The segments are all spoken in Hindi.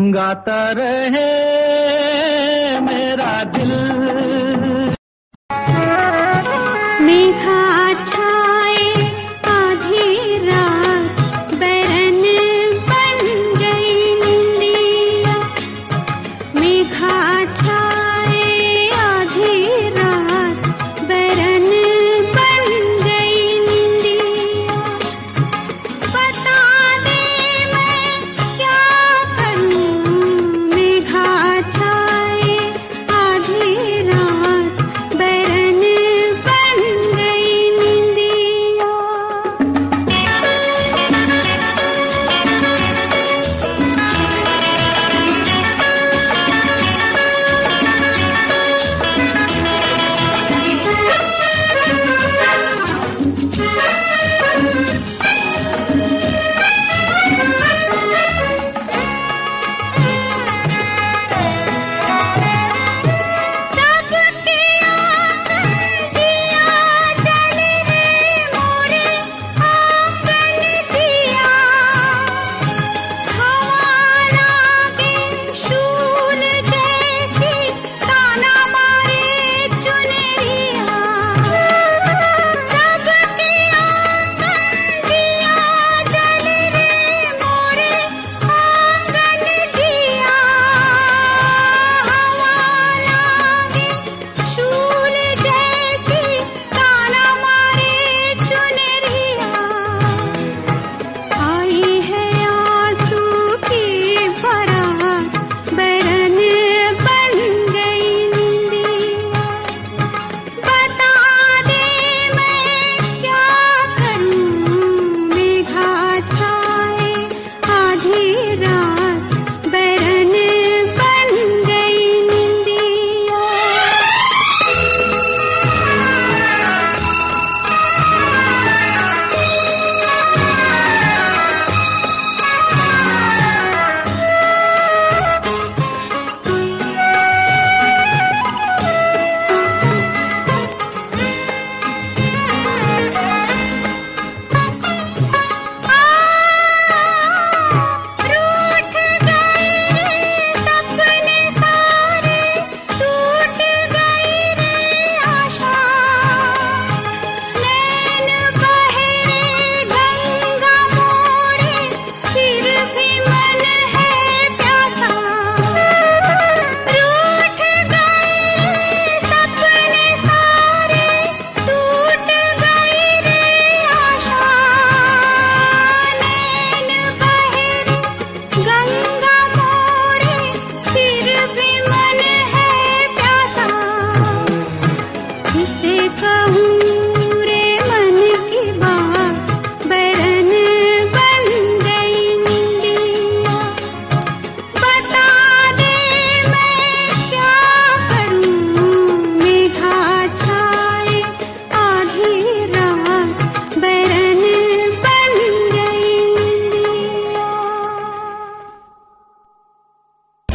गाता रहे मेरा दिल।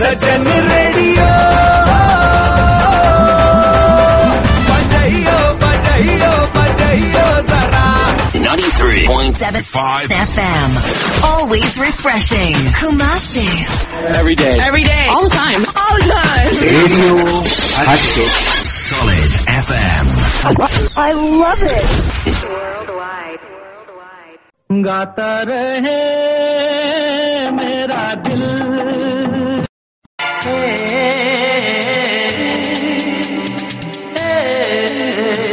ಸಜನ ರೇಡಿಯೋ ಬಜೈಯೋ ಬಜೈಯೋ ಬಜೈಯೋ 93.75 FM. Always refreshing. Kumasi. Every day. Every day. All the time. All the time. Radio Hatchet. Solid FM. I love it. Worldwide. Worldwide. Hey, hey, hey.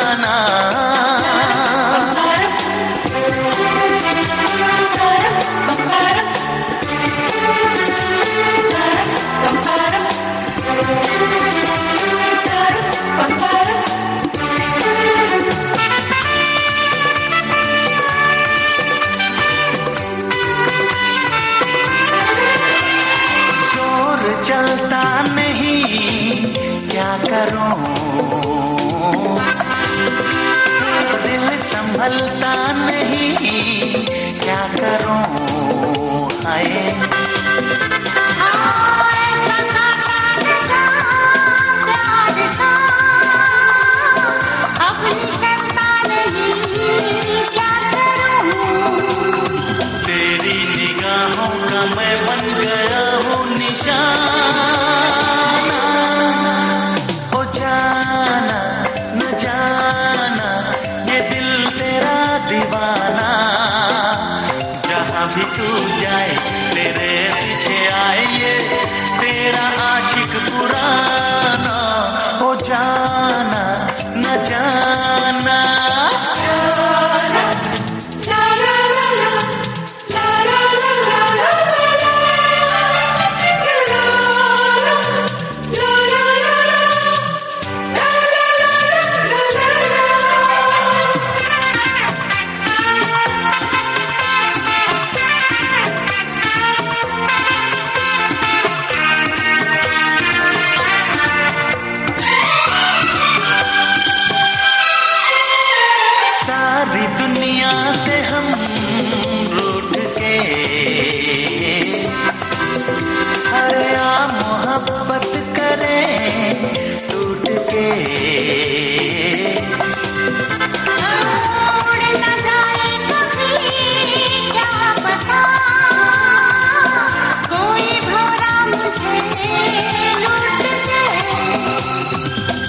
मोहब्बत करें टूट के।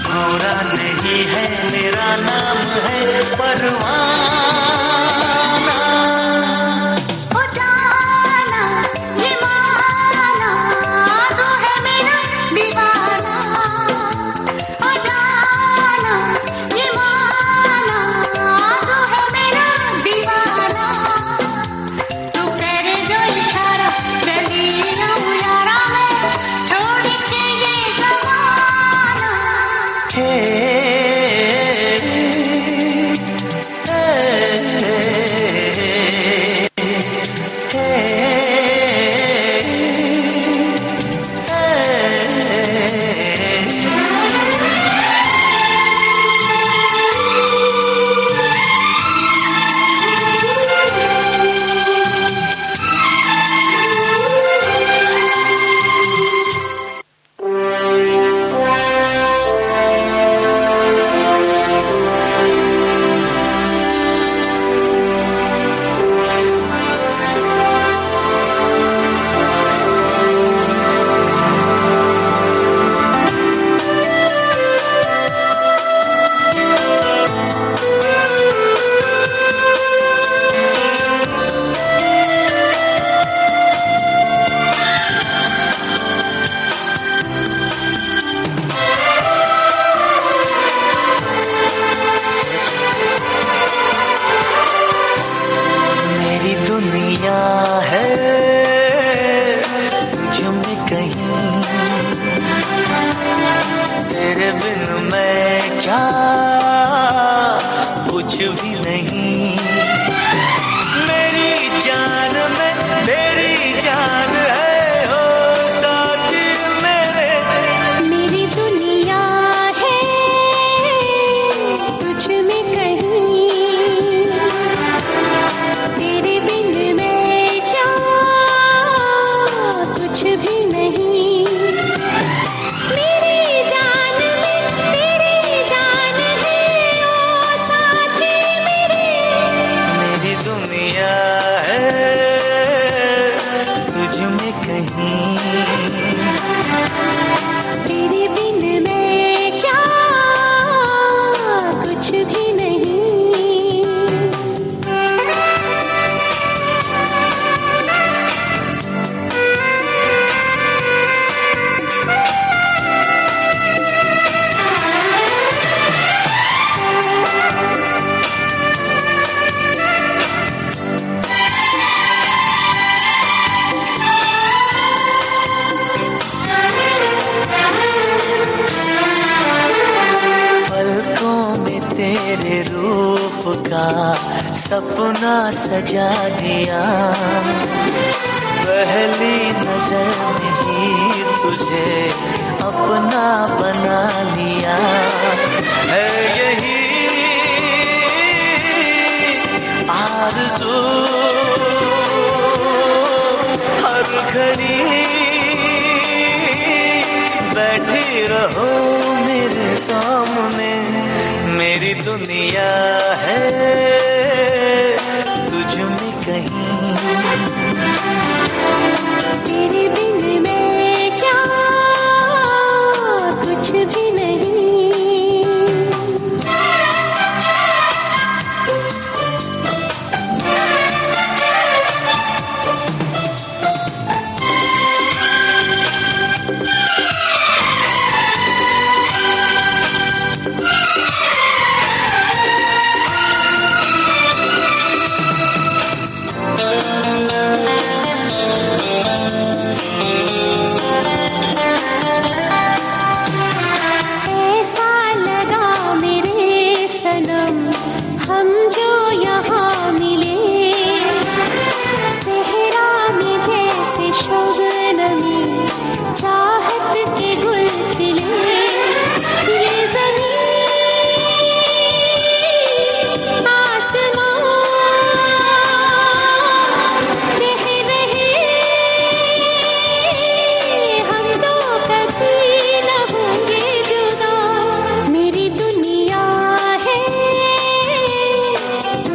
भौरा है मेरा नाम है परवाना। सजा दिया। पहली नज़र में ही तुझे, अपना बना लिया। है यही आरज़ू। हर घड़ी बैठी रहो मेरे सामने। मेरी दुनिया है में कहीं। तेरे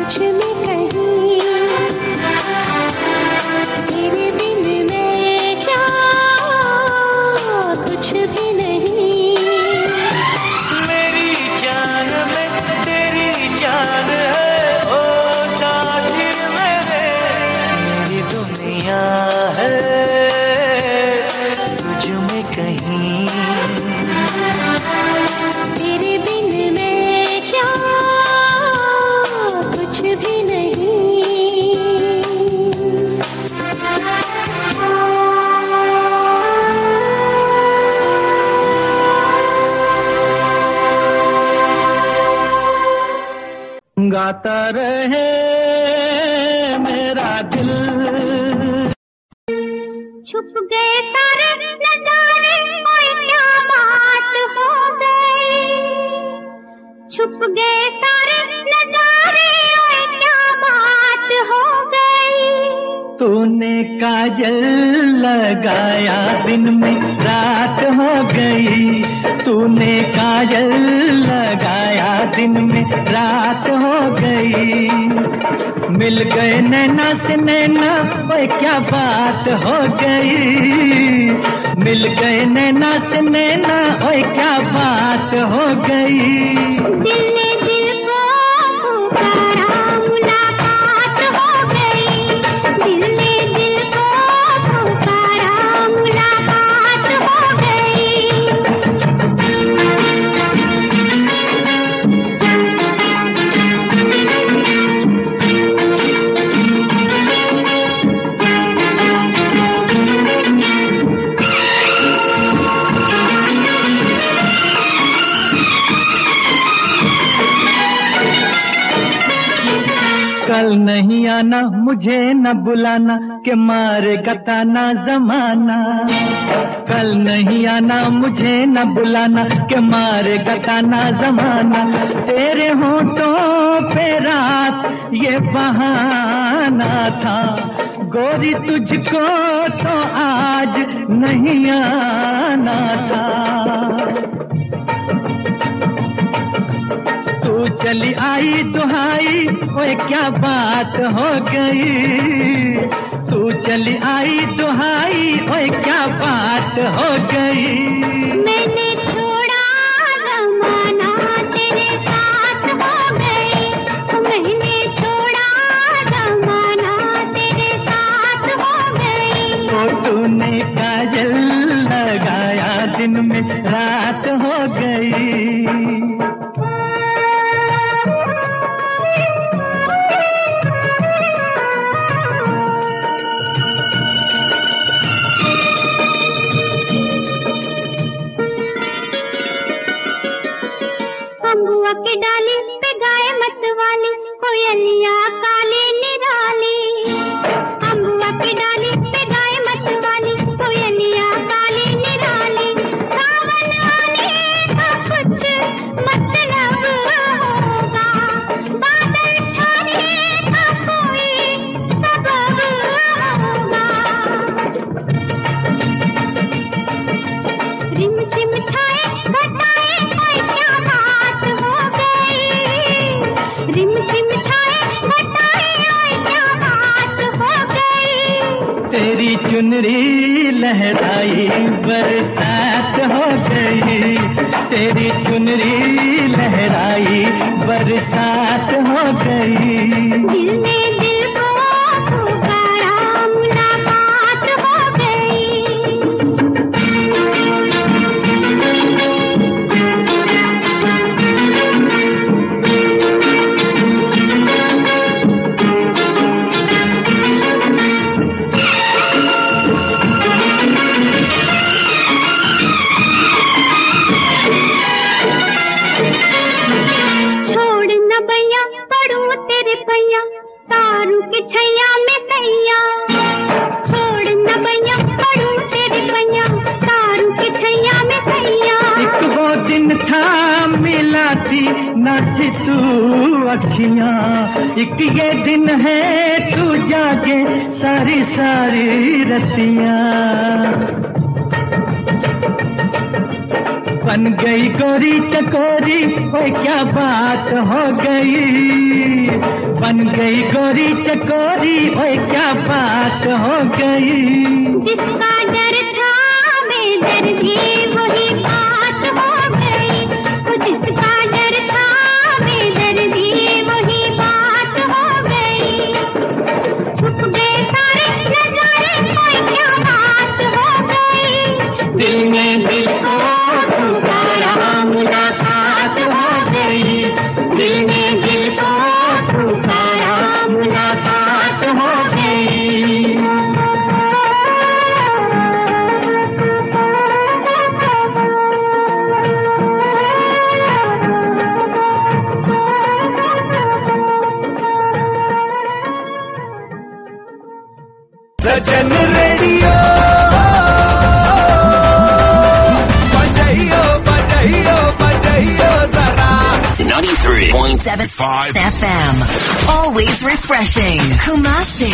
तुझ में हो गई। मिल गए नैना से नैना ओए क्या बात हो गई। मुझे न बुलाना के मारे गताना जमाना। कल नहीं आना, मुझे न बुलाना के मारे गताना जमाना। तेरे होठों पे रात, ये बहाना था। गोरी तुझको तो आज नहीं आना था। तू चली आई दुहाई ओए क्या बात हो गई? तू चली आई दुहाई ओए क्या बात हो गई? मैंने छोड़ा जमाना तेरे साथ हो गई। मैंने छोड़ा जमाना तेरे साथ हो गई। तो तूने काजल लगाया दिन में रात हो गई। के डाले पे गाय मत वाले कोयलिया काले। लहराई बरसात हो गई। तेरी चुनरी लहराई बरसात क्या बात हो गई? बन गई गोरी चकोरी भाई क्या बात हो गई? जिसका Live FM. Always refreshing. Kumasi.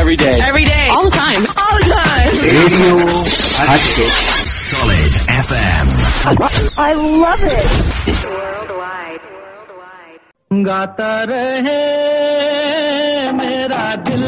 Every day. Every day. All the time. All the time. Radio Hatchet. Solid FM. I love it. Worldwide. Worldwide. गाता रहे मेरा दिल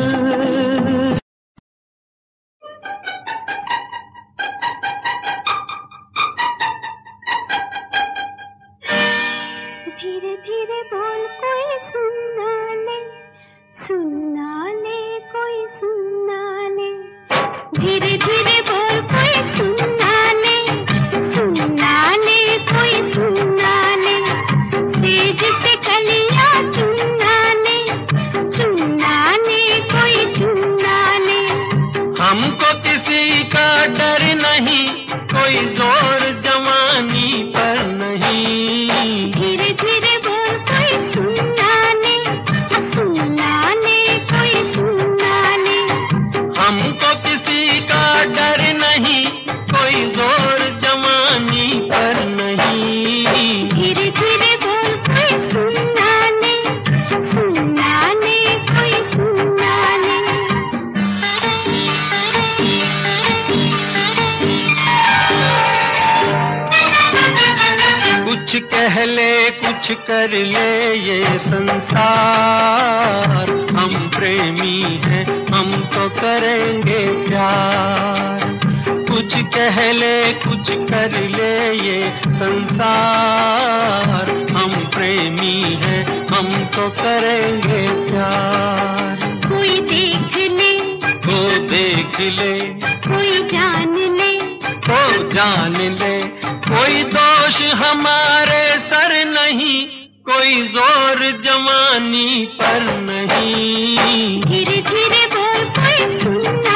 कुछ कर ले ये संसार। हम प्रेमी हैं हम तो करेंगे प्यार। कुछ कह ले कुछ कर ले ये संसार। हम प्रेमी हैं हम तो करेंगे प्यार। कोई देख ले। तो देख ले। कोई जान ले। तो जान ले। कोई दोष हमारे सर न नहीं कोई ज़ोर जवानी पर नहीं। धीरे धीरे बोल कोई सुनना।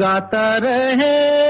गाता रहे।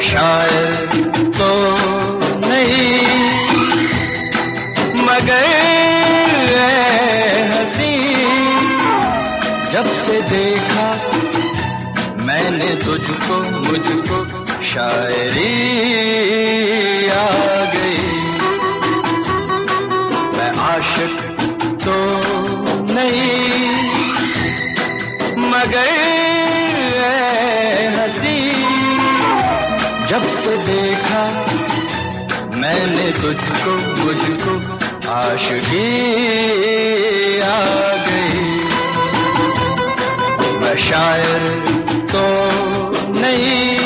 शायर तो नहीं मगर हसी। जब से देखा मैंने तुझको मुझको शायरी तुझको मुझको आशकी आ गई। मैं शायर तो नहीं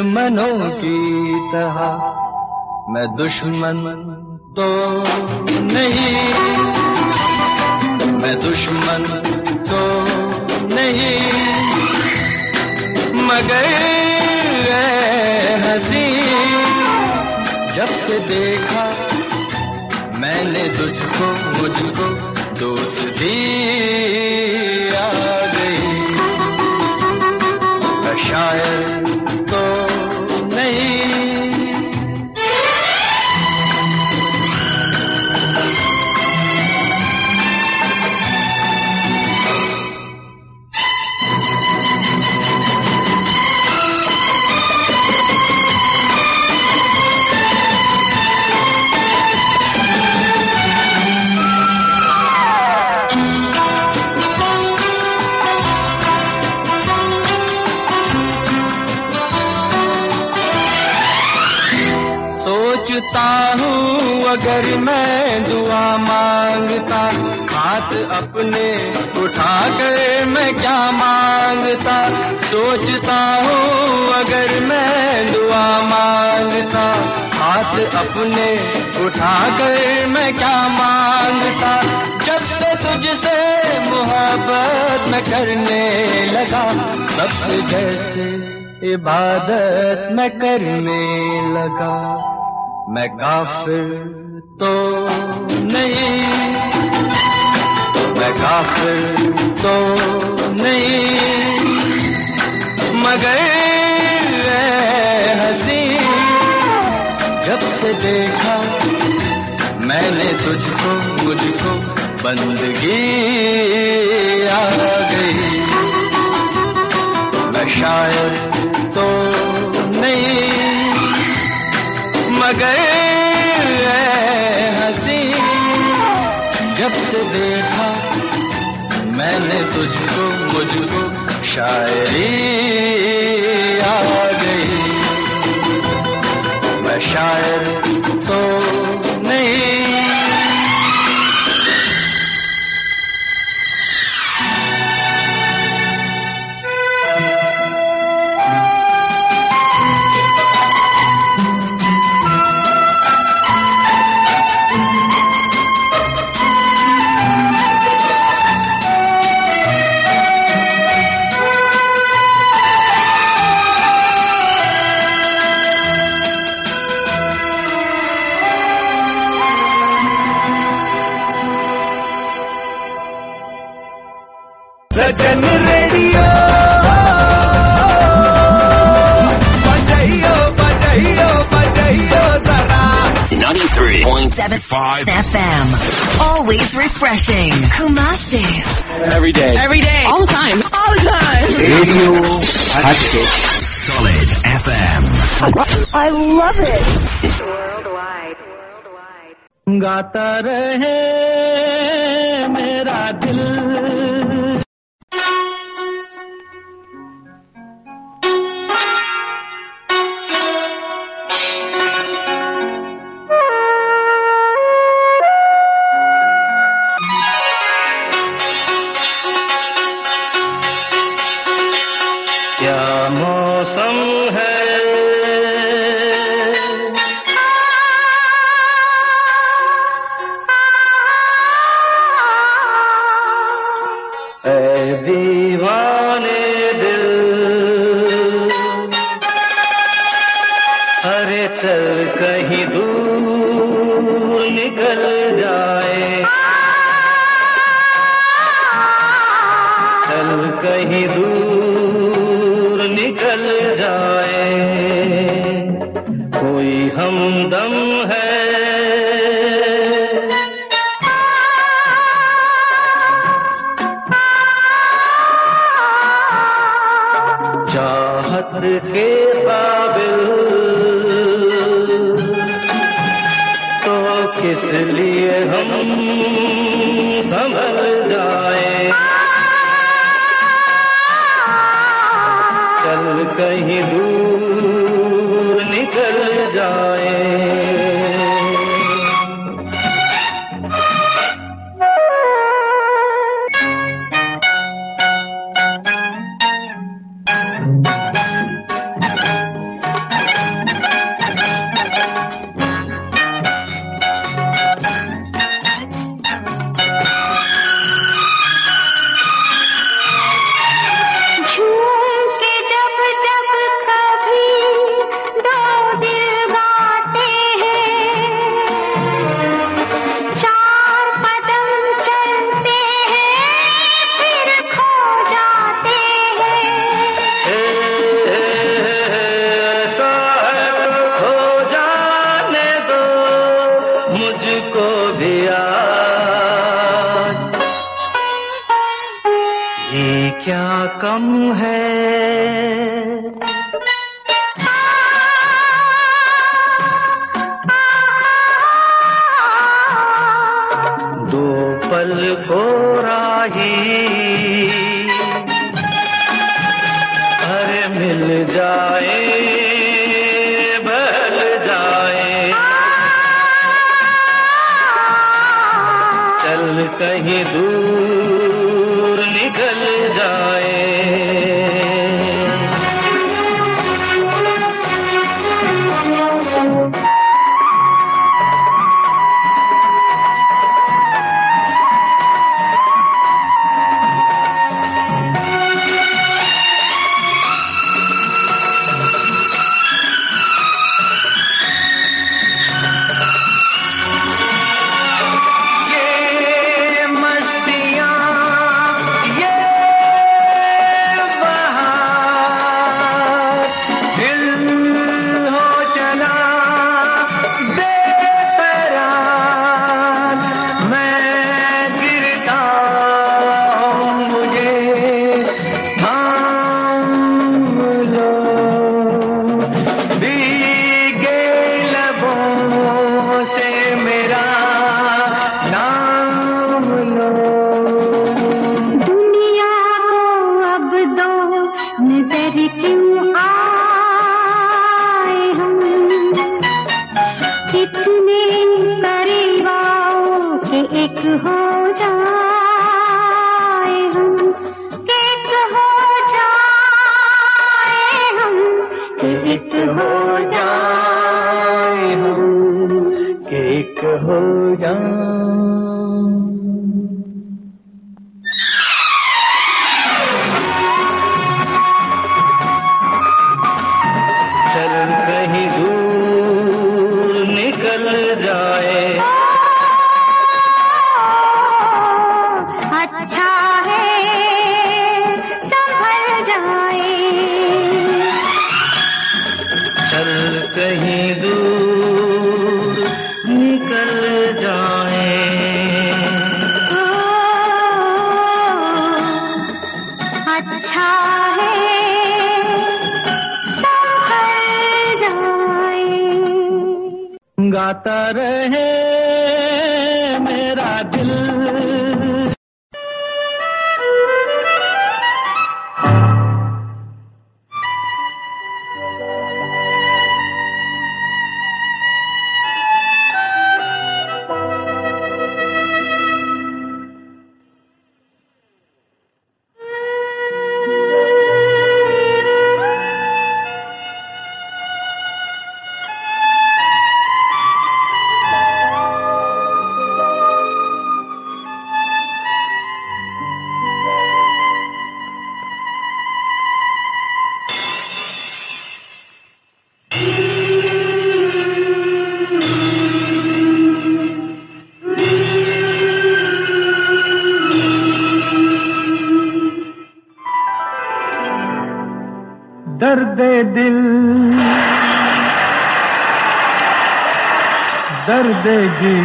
दुश्मनों की तरह। मैं दुश्मन तो नहीं। मैं दुश्मन तो नहीं। मगर हसी, जब से देखा मैंने तुझको, मुझको दोस्ती अपने उठा कर मैं क्या माँगता? जब से तुझसे मोहब्बत मैं करने लगा, तब से जैसे इबादत मैं करने लगा। मैं काफिर तो नहीं। मैं काफिर तो नहीं। मगर हँसी देखा। मैंने तुझको, मुझको बंदगी आ गई। मैं शायर तो नहीं, मगर हँसी। जब से देखा, मैंने तुझको, मुझको शायरी आ गई। मैं शायर 93.75 FM. Always refreshing. Kumasi. Every day. Every day. All the time. All the time. Radio Hatchet. Solid FM. I love it. गाता रहे मेरा दिल क्या कम गाता रहे।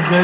जिगर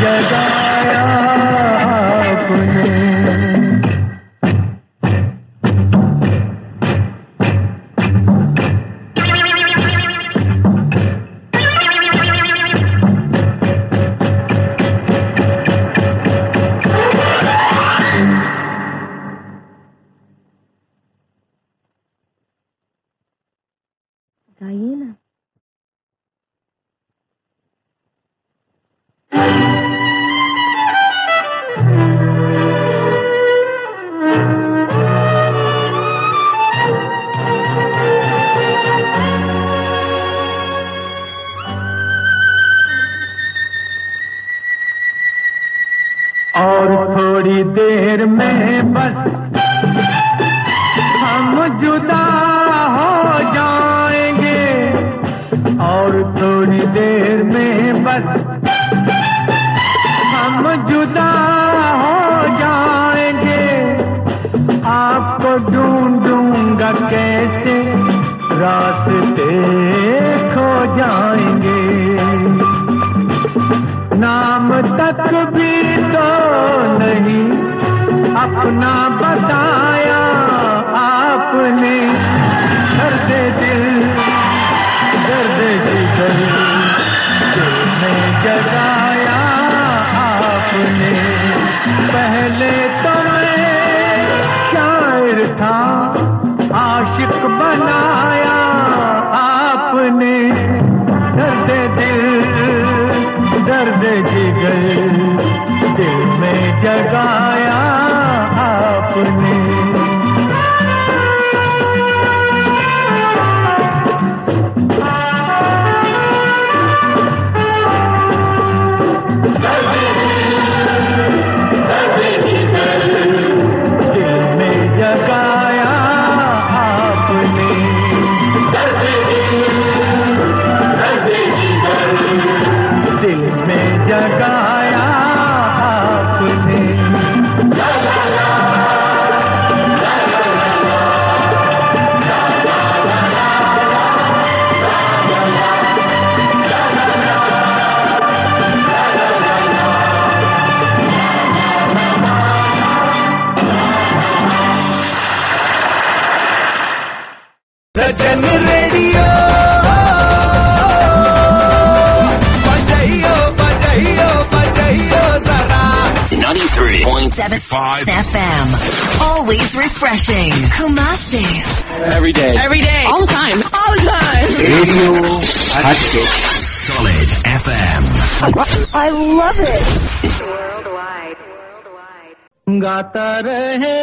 में दर्द जिगर दिल में जगाया love it. गाता रहे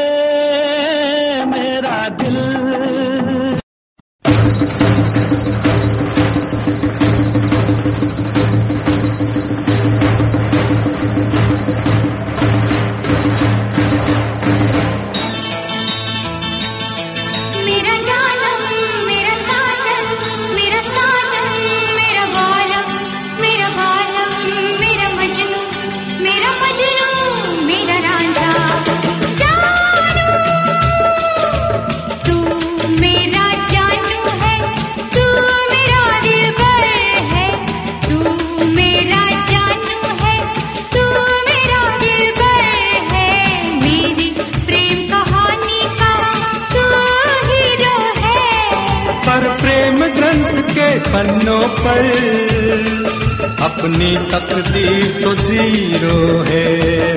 अपनी तकदीर तो ज़ीरो है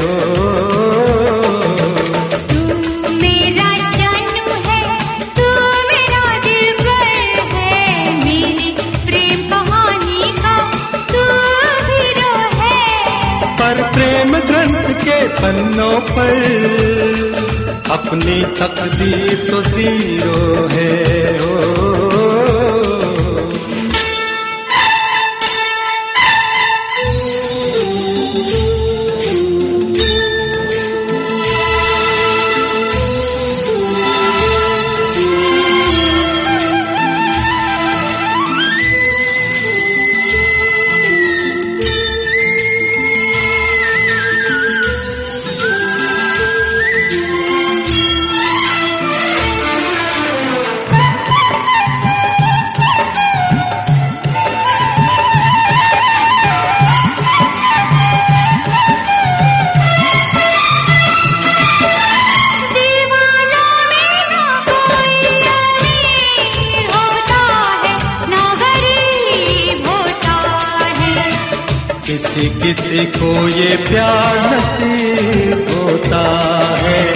ओ, मेरा जानू है तू मेरा दिलबर है। मेरी प्रेम कहानी का तू हीरो है। पर प्रेम ग्रंथ के पन्नों पर अपनी तकदीर तो ज़ीरो है ओ, किसी किसी को ये प्यार नसीब होता है।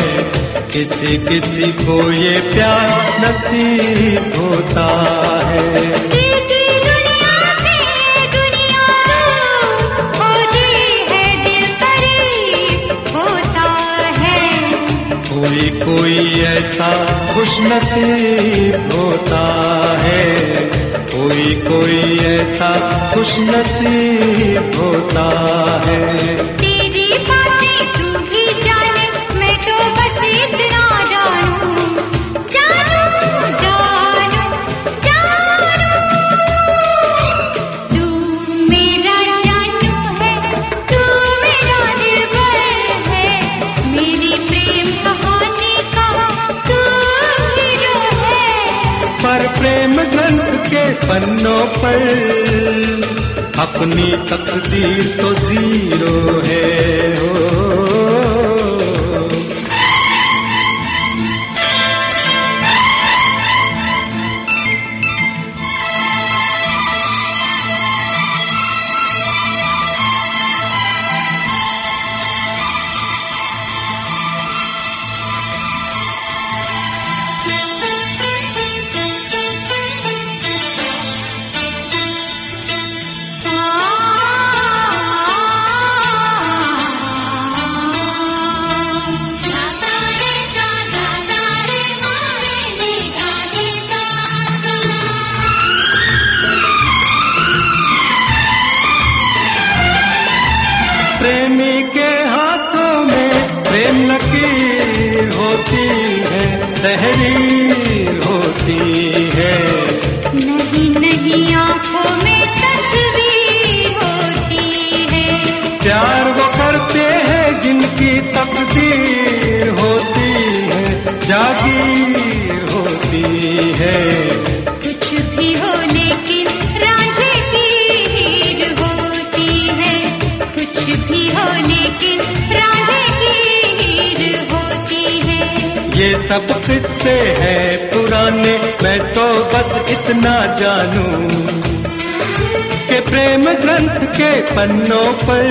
किसी किसी को ये प्यार नसीब होता है। कोई कोई ऐसा खुश नसीब होता है। कोई कोई ऐसा खुश नसीब होता है। पन्नों पर। अपनी तकदीर तो ज़ीरो है। ओ, लकीर होती है तहरीर। सब किस्से हैं पुराने। मैं तो बस इतना जानू के प्रेम ग्रंथ के पन्नों पर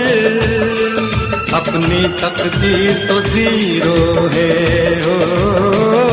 अपनी तकदीर तो ज़ीरो है। हो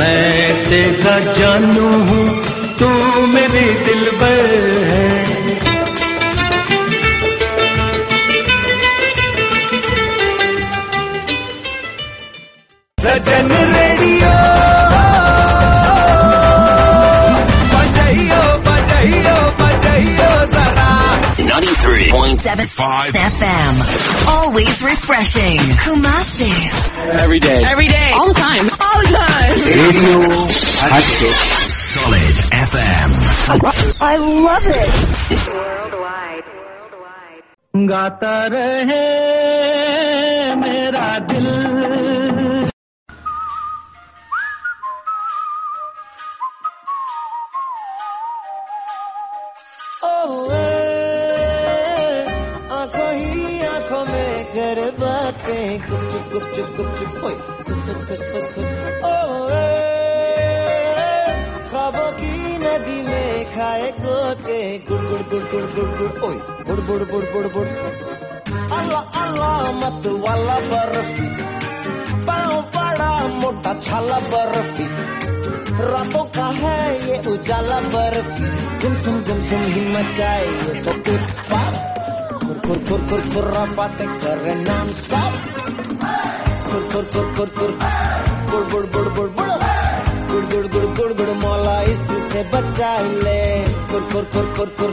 मैं तेरा जानू हूँ तू मेरे दिल पर है। Sajan radio 93.75 FM. Always refreshing. Kumasi. Every day. Every day. All the time. All the time. Radio Hatchet. Solid FM. I love it. गाता रहे मेरा दिल गुड़ गुड़ गुड़ ओए बुड़ बुड़ बुड़ बुड़ बुड़ अल्लाह अल्लाह मत वाला बर्फ़ी पाँव बड़ा मोटा छाला बर्फ़ी रातों का है ये उजाला बर्फ़ी गुमसुम गुमसुम ही मचाए ये तो उत्पात खुर खुर खुर खुर खुर्रापाते करे नॉन स्टॉप खुर खुर खुर खुर खुर बुड़ बुड़ बुड़ बुड़ बुड़ गुड़ गुड़ गुड़ गुड़ गुड़ मौला इससे बचा ले खुर खुर खुर खुर खुर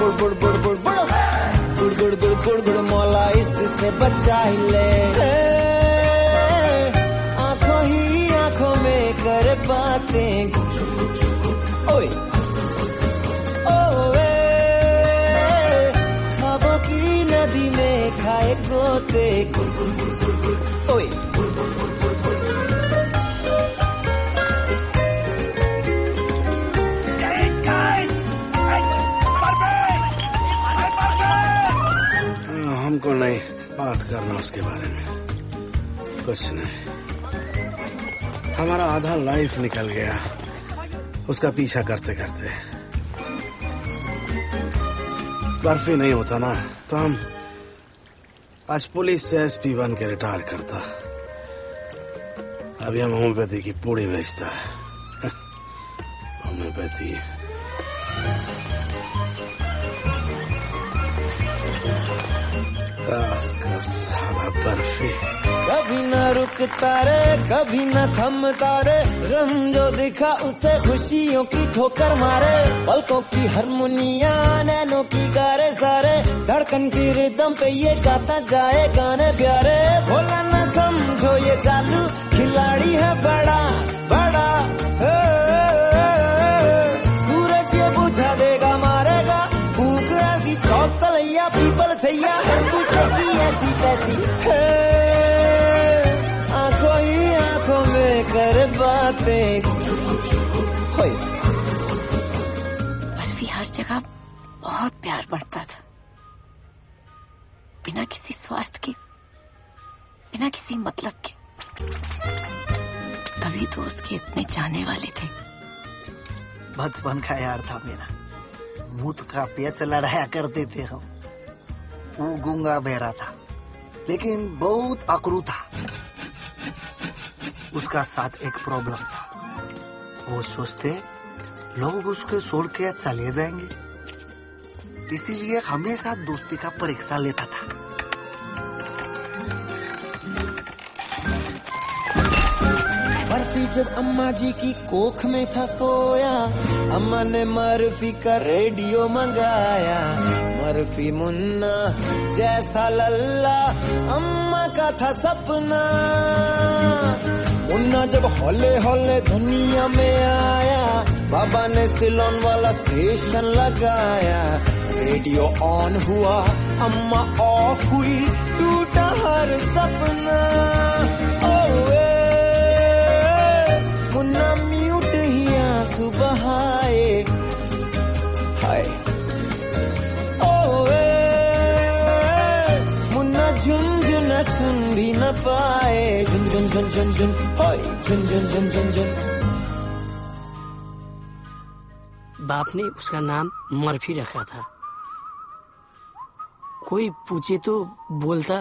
गुड़ गुड़ गुड़ गुड़ गुड़ गुड़ गुड़ गुड़ गुड़ मौला इससे बचा ले उसके बारे में? कुछ नहीं। हमारा आधा लाइफ निकल गया। उसका पीछा करते करते। बर्फ़ी नहीं होता ना तो हम आज पुलिस से एस पी बन के रिटायर करता। अभी हम होम्योपैथी की पूरी बेचता है। होम्योपैथी रास का साला बर्फ़ी। कभी न रुकता रे, कभी न थमता रे। गम जो दिखा उसे खुशियों की ठोकर मारे। पलकों की हारमोनिया, नैनों की गारे सारे। धड़कन की रिदम पे ये गाता जाए गाने प्यारे। भोला न समझो ये चालू, खिलाड़ी है बड़ा। ऐसी तैसी है आँखों ही आँखों में कर बातें। हर जगह बहुत प्यार बढ़ता था। बिना किसी स्वार्थ के बिना किसी मतलब के। तभी तो उसके इतने जाने वाले थे। बचपन का यार था मेरा। मुत का पेच लड़ाया करते थे हम। वो गूँगा बहरा था। लेकिन बहुत अकरू था। उसका साथ एक प्रॉब्लम था। वो सोचते, लोग उसके छोड़ के चले जाएँगे। इसीलिए हमेशा दोस्ती का परीक्षा लेता था। बर्फ़ी जब अम्मा जी की कोख में था सोया, अम्मा ने मर्फी का रेडियो मंगाया। मर्फी मुन्ना जैसा लल्ला अम्मा का था सपना। मुन्ना जब हौले हौले दुनिया में आया, बाबा ने सिलोन वाला स्टेशन लगाया। रेडियो ऑन हुआ, अम्मा ऑफ़ हुई, टूटा हर सपना। ओए मुन्ना ना सुन भी न पाए। झुन झुन झुन झुन झुन। हो झुन झुन झुन झुन झुन। बाप ने उसका नाम मर्फी रखा था। कोई पूछे तो बोलता